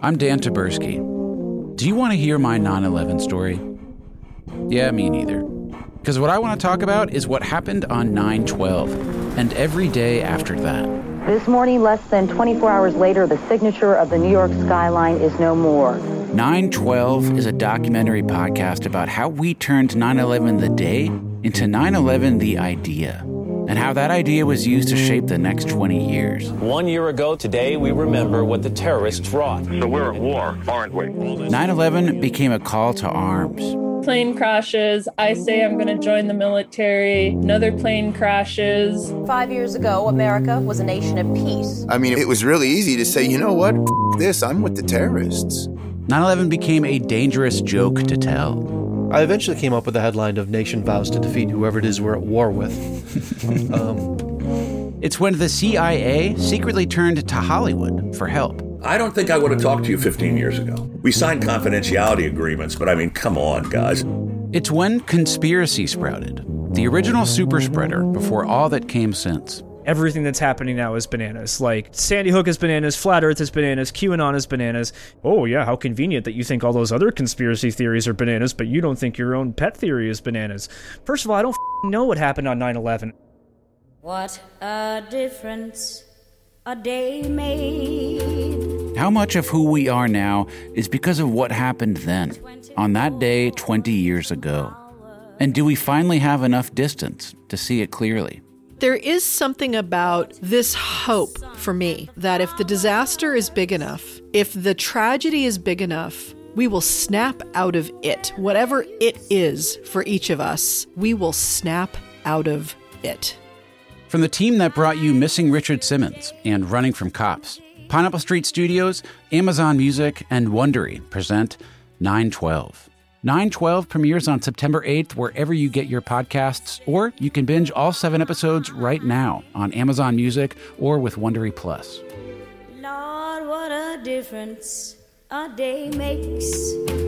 I'm Dan Taberski. Do you want to hear my 9 11 story? Yeah, me neither. Because what I want to talk about is what happened on 9 12 and every day after that. This morning, less than 24 hours later, the signature of the New York skyline is no more. 912 is a documentary podcast about how we turned 9 11 the day into 9 11 the idea, and how that idea was used to shape the next 20 years. One year ago today, we remember what the terrorists wrought. So we're at war, aren't we? 9 11 became a call to arms. Plane crashes. I say I'm going to join the military. Another plane crashes. Five years ago, America was a nation of peace. I mean, it was really easy to say, you know what? F- this, I'm with the terrorists. 9 11 became a dangerous joke to tell. I eventually came up with the headline of Nation vows to defeat whoever it is we're at war with. um, It's when the CIA secretly turned to Hollywood for help. I don't think I would have talked to you 15 years ago. We signed confidentiality agreements, but I mean, come on, guys. It's when conspiracy sprouted, the original super spreader before all that came since. Everything that's happening now is bananas. Like Sandy Hook is bananas, Flat Earth is bananas, QAnon is bananas. Oh yeah, how convenient that you think all those other conspiracy theories are bananas, but you don't think your own pet theory is bananas. First of all, I don't f***ing know what happened on 9/11. What a difference a day made. How much of who we are now is because of what happened then, on that day 20 years ago? And do we finally have enough distance to see it clearly? There is something about this hope for me that if the disaster is big enough, if the tragedy is big enough, we will snap out of it. Whatever it is for each of us, we will snap out of it. From the team that brought you Missing Richard Simmons and Running from Cops, Pineapple Street Studios, Amazon Music, and Wondery present 912. 912 premieres on September 8th wherever you get your podcasts, or you can binge all seven episodes right now on Amazon Music or with Wondery Plus. Lord, what a difference a day makes.